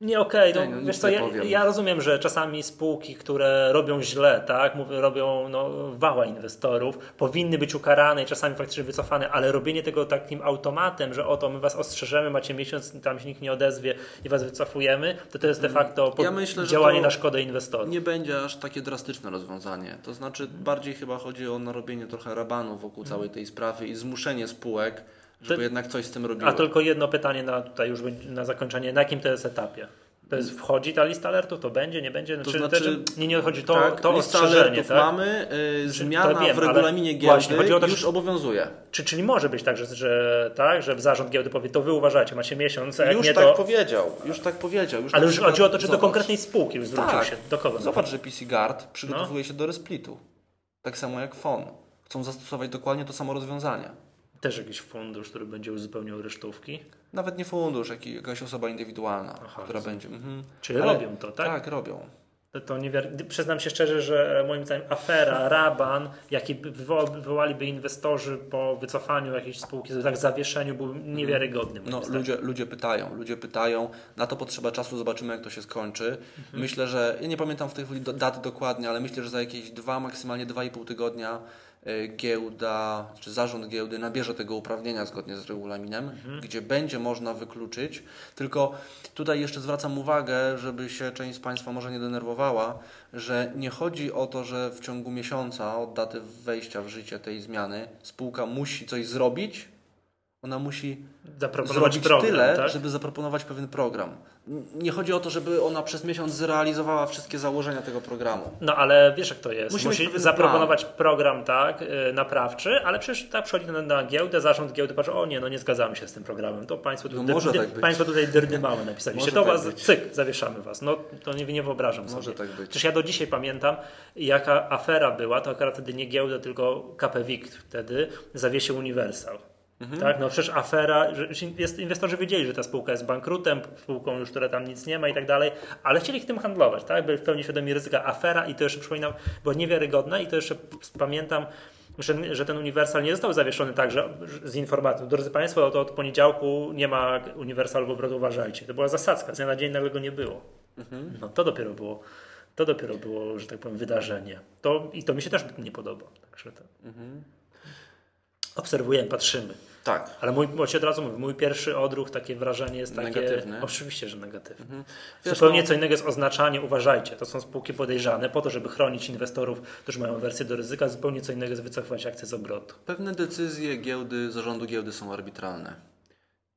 Nie, okej, Nie, no, no, wiesz co, ja, ja rozumiem, że czasami spółki, które robią źle, tak, mówię, robią no, wała inwestorów, powinny być ukarane i czasami faktycznie wycofane, ale robienie tego takim automatem, że oto my was ostrzeżemy, macie miesiąc, tam się nikt nie odezwie i was wycofujemy, to to jest de facto pod- Ja myślę, działanie na szkodę inwestorów. nie będzie aż takie drastyczne rozwiązanie. To znaczy bardziej chyba chodzi o narobienie trochę rabanu wokół całej tej sprawy i zmuszenie spółek, żeby To- jednak coś z tym robiły. A tylko jedno pytanie na tutaj już na zakończenie, na jakim to jest etapie? To jest, wchodzi ta lista alertów, to będzie, nie będzie? To Czy- znaczy- czy- nie, nie chodzi to, tak, to lista ostrzeżenie, tak? mamy, y, zmiana wiem, w regulaminie giełdy właśnie, to, już że- obowiązuje. Czy, czyli może być tak, że, że, tak, że zarząd giełdy powie, to wy uważacie, macie miesiąc, a Już nie tak to... powiedział, już tak powiedział. Już Ale już przykład- chodzi o to, czy do zobacz. konkretnej spółki już zwrócił Tak. się. Do kogo? Zobacz, że PC Guard No. przygotowuje się do resplitu. Tak samo jak FON. Chcą zastosować dokładnie to samo rozwiązanie. Też jakiś fundusz, który będzie uzupełniał resztówki. Nawet nie fundusz, jak jakaś osoba indywidualna, Aha, która rozumiem. będzie. Mhm. Czyli Ale- robią to, tak? Tak, robią. To, niewiar... Przyznam się szczerze, że moim zdaniem afera, raban, jaki by wywo- wywołaliby inwestorzy po wycofaniu jakiejś spółki, tak zawieszeniu, był niewiarygodny. moim No, zdaniem. ludzie, ludzie pytają, ludzie pytają, na to potrzeba czasu, zobaczymy jak to się skończy. Mhm. Myślę, że, ja nie pamiętam w tej chwili daty dokładnie, ale myślę, że za jakieś dwa, maksymalnie dwa i pół tygodnia giełda, czy zarząd giełdy nabierze tego uprawnienia zgodnie z regulaminem, Mhm. gdzie będzie można wykluczyć. Tylko tutaj jeszcze zwracam uwagę, żeby się część z Państwa może nie denerwowała, że nie chodzi o to, że w ciągu miesiąca od daty wejścia w życie tej zmiany spółka musi coś zrobić, ona musi zrobić program, tyle, tak? żeby zaproponować pewien program. Nie chodzi o to, żeby ona przez miesiąc zrealizowała wszystkie założenia tego programu. No ale wiesz jak to jest. Musi Musi zaproponować program tak, y, naprawczy, ale przecież tak przychodzi na, na giełdę, zarząd giełdy patrzy, o nie, no nie zgadzamy się z tym programem. To państwo, tu No może dy- tak być. państwo tutaj dyrdymały napisaliście. To tak was, być. cyk, zawieszamy was. No to nie, nie wyobrażam Może sobie. tak być. Przecież ja do dzisiaj pamiętam, jaka afera była, to akurat wtedy nie giełda, tylko KPWIK wtedy zawiesił Universal. Mhm. Tak, no przecież afera, że inwestorzy wiedzieli, że ta spółka jest bankrutem, spółką już, która tam nic nie ma i tak dalej, ale chcieli tym handlować, tak? Byli w pełni świadomi ryzyka. Afera i to jeszcze przypominam, była niewiarygodna i to jeszcze pamiętam, że, że ten Uniwersal nie został zawieszony tak, że z informacją, drodzy Państwo, to od poniedziałku nie ma Uniwersalu w obrotu, uważajcie. To była zasadzka, z dnia na dzień nagle go nie było. No to dopiero było, to dopiero było, że tak powiem, wydarzenie. To, I to mi się też nie podoba. Także to... Obserwujemy, patrzymy. Tak. Ale mój, od razu mówię, mój pierwszy odruch, takie wrażenie jest takie... Negatywny? Oczywiście, że negatywny. Wiesz, Zupełnie no- co innego jest oznaczanie, uważajcie, to są spółki podejrzane po to, żeby chronić inwestorów, którzy mają wersję do ryzyka, zupełnie co innego jest wycofywać akcje z obrotu. Pewne decyzje giełdy, zarządu giełdy są arbitralne.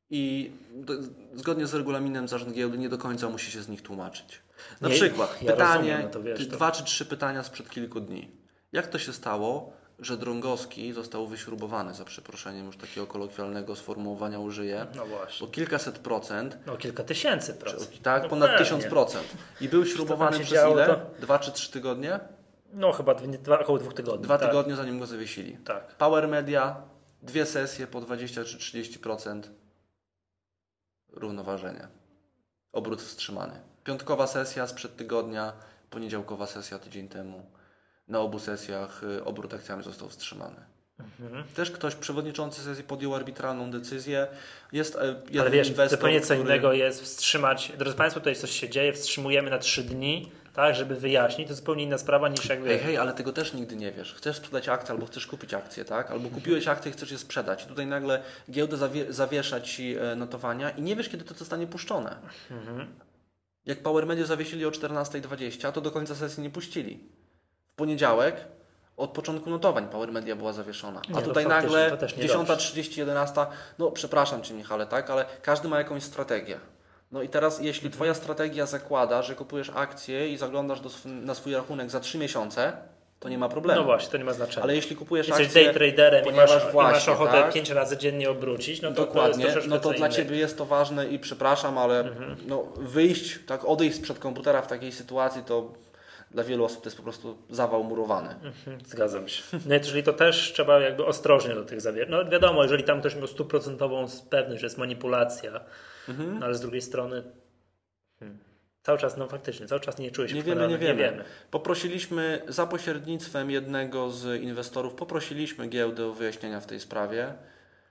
I do, zgodnie z regulaminem zarząd giełdy nie do końca musi się z nich tłumaczyć. Na Nie, przykład ja pytanie, rozumiem, no wiesz, dwa czy trzy pytania sprzed kilku dni. Jak to się stało, że Drągowski został wyśrubowany, za przeproszeniem już takiego kolokwialnego sformułowania użyję, No właśnie. o kilkaset procent, No kilka tysięcy czy, procent. tak, no ponad pewnie. tysiąc procent. I był śrubowany przez ile? to- Dwa czy trzy tygodnie? No chyba dwie, dwa, około dwóch tygodni. Dwa tak. tygodnie zanim go zawiesili. Tak. Power Media, dwie sesje po 20 czy 30% równoważenie. Obrót wstrzymany. Piątkowa sesja sprzed tygodnia, poniedziałkowa sesja tydzień temu. Na obu sesjach y, obrót akcjami został wstrzymany. Mhm. Też ktoś, przewodniczący sesji podjął arbitralną decyzję. Jest e, jeden Ale wiesz, inwestor, zupełnie co który- innego jest wstrzymać. Drodzy Państwo, tutaj coś się dzieje, wstrzymujemy na trzy dni, tak, żeby wyjaśnić. To zupełnie inna sprawa niż jakby. Hej, hej, ale tego też nigdy nie wiesz. Chcesz sprzedać akcję albo chcesz kupić akcję, tak? Albo kupiłeś akcję i chcesz je sprzedać. I tutaj nagle giełda zawie zawiesza ci e, notowania i nie wiesz, kiedy to zostanie puszczone. Jak Power Media zawiesili o 14.20, to do końca sesji nie puścili. Poniedziałek od początku notowań Power Media była zawieszona. A Nie, to tutaj nagle to też nie 10.30, 11, no przepraszam Cię Michale, tak, ale każdy ma jakąś strategię. No i teraz, jeśli Twoja strategia zakłada, że kupujesz akcję i zaglądasz do na swój rachunek za 3 miesiące, to nie ma problemu. No właśnie, to nie ma znaczenia. Ale jeśli kupujesz Jesteś akcję, day traderem i ponieważ masz, i masz właśnie, ochotę tak, pięć razy dziennie obrócić, no to, to Dokładnie, troszeczkę no to dla innego. Ciebie jest to ważne i przepraszam, ale Mhm. no, wyjść, tak odejść sprzed komputera w takiej sytuacji, to dla wielu osób to jest po prostu zawał murowany. Mhm, Zgadzam się. No i czyli to też trzeba jakby ostrożnie do tych zawier. No wiadomo, jeżeli tam ktoś miał stuprocentową pewność, że jest manipulacja, Mhm. no ale z drugiej strony hmm, cały czas, no faktycznie, cały czas nie czuję się Nie wiemy, nie przekonany. wiemy. Poprosiliśmy za pośrednictwem jednego z inwestorów, poprosiliśmy giełdę o wyjaśnienia w tej sprawie.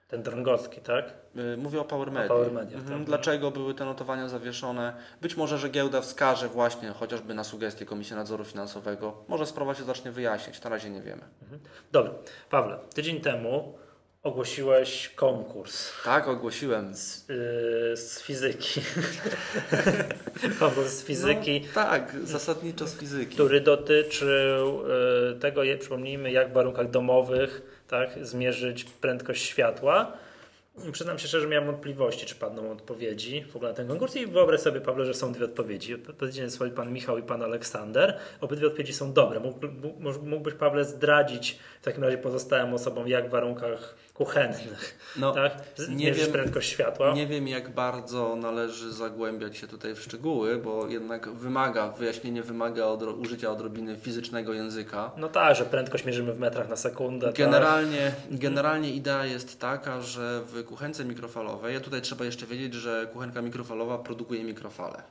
Ten Drągowski, tak? Y, Mówię o Power Media. Power Media, mhm. tak. Dlaczego były te notowania zawieszone? Być może, że giełda wskaże właśnie, chociażby na sugestię Komisji Nadzoru Finansowego. Może sprawa się zacznie wyjaśniać, na razie nie wiemy. Dobra, Pawle, tydzień temu ogłosiłeś konkurs Tak, ogłosiłem. z, yy, z fizyki. [LAUGHS] konkurs z fizyki. No, tak, zasadniczo z fizyki. który dotyczył e, tego, przypomnijmy, jak w warunkach domowych tak, zmierzyć prędkość światła. Przyznam się szczerze, miałem wątpliwości, czy padną odpowiedzi w ogóle na ten konkurs i wyobraź sobie, Pawle, że są dwie odpowiedzi. Odpowiedzi wysłali pan Michał i pan Aleksander. Obydwie odpowiedzi są dobre. Mógłbyś, Pawle, zdradzić w takim razie pozostałym osobom, jak w warunkach kuchennych, no, tak? nie wiem, prędkość światła. Nie wiem, jak bardzo należy zagłębiać się tutaj w szczegóły, bo jednak wymaga, wyjaśnienie wymaga odro użycia odrobiny fizycznego języka. No tak, że prędkość mierzymy w metrach na sekundę. Tak? Generalnie, tak? generalnie idea jest taka, że w kuchence mikrofalowej, ja tutaj trzeba jeszcze wiedzieć, że kuchenka mikrofalowa produkuje mikrofale.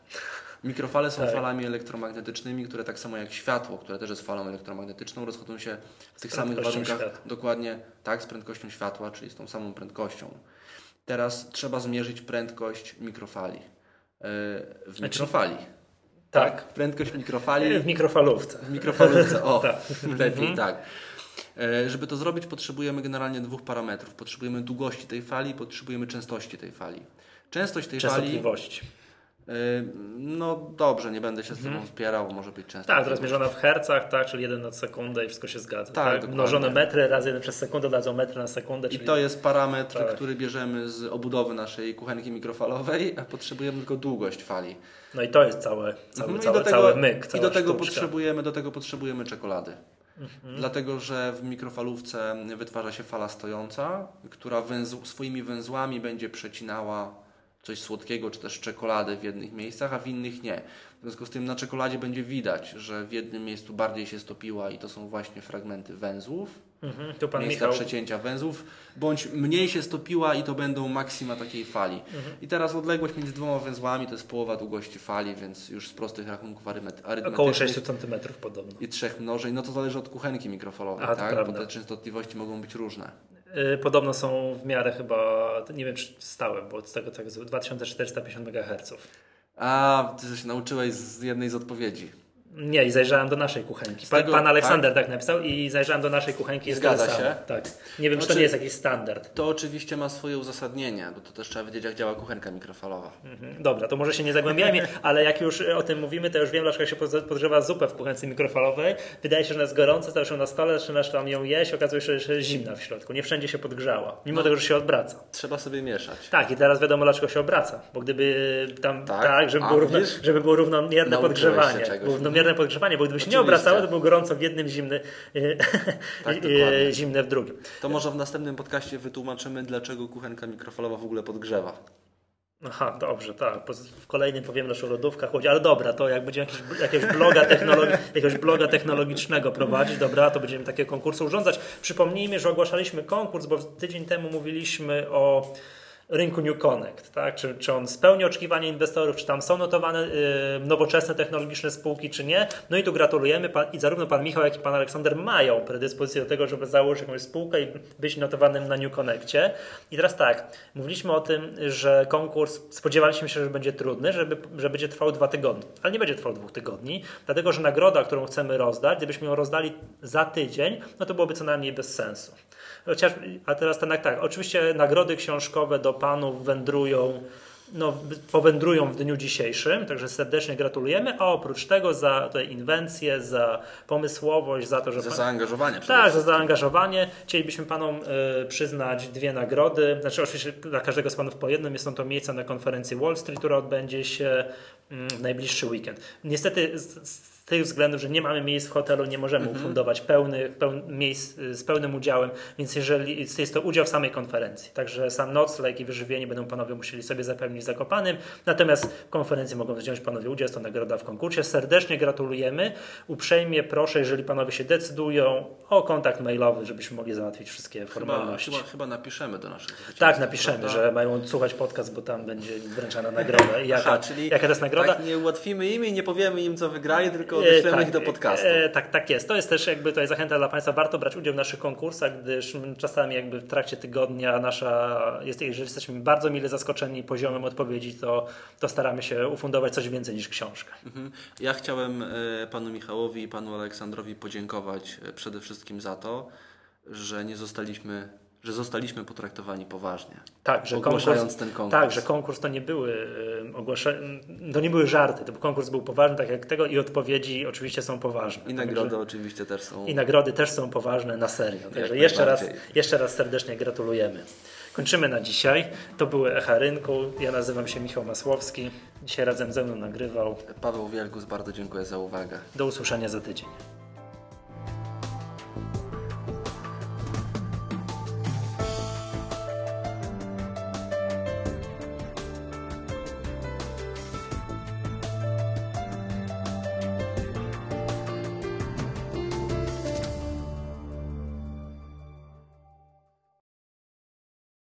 Mikrofale są tak. falami elektromagnetycznymi, które tak samo jak światło, które też jest falą elektromagnetyczną, rozchodzą się w tych samych warunkach. Światła. Dokładnie tak, z prędkością światła, czyli z tą samą prędkością. Teraz trzeba zmierzyć prędkość mikrofali. E, w znaczy- mikrofali. Tak. tak. Prędkość mikrofali. W mikrofalówce. W mikrofalówce, o, [LAUGHS] tak. lepiej, mhm. tak. E, żeby to zrobić, potrzebujemy generalnie dwóch parametrów. Potrzebujemy długości tej fali, potrzebujemy częstości tej fali. Częstość tej fali. No dobrze, nie będę się z mhm. Tobą spierał, może być często. Tak, teraz mierzona w hercach, tak, czyli 1 na sekundę i wszystko się zgadza. Tak, tak? Mnożone metry razy 1 przez sekundę dadzą metry na sekundę. I to jest parametr, tak. który bierzemy z obudowy naszej kuchenki mikrofalowej, a potrzebujemy tylko długość fali. No i to jest całe, cały, mhm. cały, tego, myk, I do tego, potrzebujemy, do tego potrzebujemy czekolady. Mhm. Dlatego, że w mikrofalówce wytwarza się fala stojąca, która węzł, swoimi węzłami będzie przecinała coś słodkiego, czy też czekoladę w jednych miejscach, a w innych nie. W związku z tym na czekoladzie będzie widać, że w jednym miejscu bardziej się stopiła i to są właśnie fragmenty węzłów, mhm, tu pan miejsca Michał... przecięcia węzłów, bądź mniej się stopiła i to będą maksima takiej fali. Mhm. I teraz odległość między dwoma węzłami to jest połowa długości fali, więc już z prostych rachunków arymetycznych. Około 6 cm podobno. I trzech mnożeń, no to zależy od kuchenki mikrofalowej, a, tak? bo te częstotliwości mogą być różne. Y, podobno są w miarę chyba, nie wiem czy stałe, bo z tego tak 2450 MHz. A, ty się nauczyłeś z jednej z odpowiedzi. Nie, i zajrzałem do naszej kuchenki. Pan, tego, pan Aleksander tak? tak? napisał i zajrzałem do naszej kuchenki. Zgadza się. Tak. Nie wiem, znaczy, czy to nie jest jakiś standard. To oczywiście ma swoje uzasadnienie, bo to też trzeba wiedzieć, jak działa kuchenka mikrofalowa. Mhm. Dobra, to może się nie zagłębiajmy, [LAUGHS] ale jak już o tym mówimy, to już wiem, dlaczego się podgrzewa zupę w kuchence mikrofalowej. Wydaje się, że ona jest gorąca, stawiasz ją na stole, zaczynasz tam ją jeść, okazuje się, że jest zimna w środku. Nie wszędzie się podgrzała, mimo no, tego, że się odwraca. Trzeba sobie mieszać. Tak, i teraz wiadomo, dlaczego się obraca, bo gdyby tam, tak, tak żeby, było równo, żeby było równomierne podgrzewanie, podgrzewanie, bo gdyby się nie obracały, to było gorąco w jednym, zimny, [LAUGHS] tak, e, zimne w drugim. To może w następnym podcaście wytłumaczymy, dlaczego kuchenka mikrofalowa w ogóle podgrzewa. Aha, dobrze, tak. W kolejnym powiem naszą lodówkę chodzi, ale dobra, to jak będziemy jakiś, jakiegoś, bloga technologi- [LAUGHS] jakiegoś bloga technologicznego prowadzić, dobra, to będziemy takie konkursy urządzać. Przypomnijmy, że ogłaszaliśmy konkurs, bo tydzień temu mówiliśmy o rynku New Connect, tak? czy, czy on spełni oczekiwania inwestorów, czy tam są notowane y, nowoczesne technologiczne spółki, czy nie. No i tu gratulujemy pan, i zarówno pan Michał, jak i pan Aleksander mają predyspozycję do tego, żeby założyć jakąś spółkę i być notowanym na New Connectie. I teraz tak, mówiliśmy o tym, że konkurs, spodziewaliśmy się, że będzie trudny, żeby, że będzie trwał dwa tygodnie, ale nie będzie trwał dwóch tygodni, dlatego że nagroda, którą chcemy rozdać, gdybyśmy ją rozdali za tydzień, no to byłoby co najmniej bez sensu. Chociaż, a teraz tak, tak, oczywiście nagrody książkowe do panów wędrują no, powędrują w dniu dzisiejszym, także serdecznie gratulujemy, a oprócz tego za tę inwencję, za pomysłowość, za to, że... Za pan... zaangażowanie. Tak, za zaangażowanie. Chcielibyśmy Panom y, przyznać dwie nagrody, znaczy oczywiście dla każdego z Panów po jednym, są to miejsca na konferencji Wall Street, która odbędzie się y, w najbliższy weekend. Niestety z, z tych względów, że nie mamy miejsc w hotelu, nie możemy mhm. ufundować pełnych, miejsc y, z pełnym udziałem, więc jeżeli jest to udział w samej konferencji. Także sam nocleg i wyżywienie będą panowie musieli sobie zapewnić zakopanym. Natomiast w konferencji mogą wziąć panowie udział, jest to nagroda w konkursie. Serdecznie gratulujemy. Uprzejmie proszę, jeżeli panowie się decydują, o kontakt mailowy, żebyśmy mogli załatwić wszystkie formalności. Chyba, chyba napiszemy do naszych Tak, napiszemy, prawda? że mają słuchać podcast, bo tam będzie wręczana nagroda. I [LAUGHS] jaka, Aha, czyli jaka to jest nagroda? Tak nie ułatwimy im i nie powiemy im, co wygrali, tylko odeślemy tak, ich do podcastu. E, tak, tak jest. To jest też jakby tutaj zachęta dla Państwa. Warto brać udział w naszych konkursach, gdyż czasami jakby w trakcie tygodnia nasza, jest, jeżeli jesteśmy bardzo mile zaskoczeni poziomem odpowiedzi, to, to staramy się ufundować coś więcej niż książkę. Mhm. Ja chciałem e, Panu Michałowi i Panu Aleksandrowi podziękować e, przede wszystkim za to, że nie zostaliśmy że zostaliśmy potraktowani poważnie. Tak, że ogłaszając konkurs, ten konkurs. Tak, że konkurs to nie były ogłasza, to nie były żarty, to konkurs był poważny, tak jak tego i odpowiedzi oczywiście są poważne. I nagrody Także, oczywiście też są. I nagrody też są poważne na serio. Także jeszcze raz, jeszcze raz serdecznie gratulujemy. Kończymy na dzisiaj. To były Echa Rynku. Ja nazywam się Michał Masłowski. Dzisiaj razem ze mną nagrywał. Paweł Wielgus, bardzo dziękuję za uwagę. Do usłyszenia za tydzień.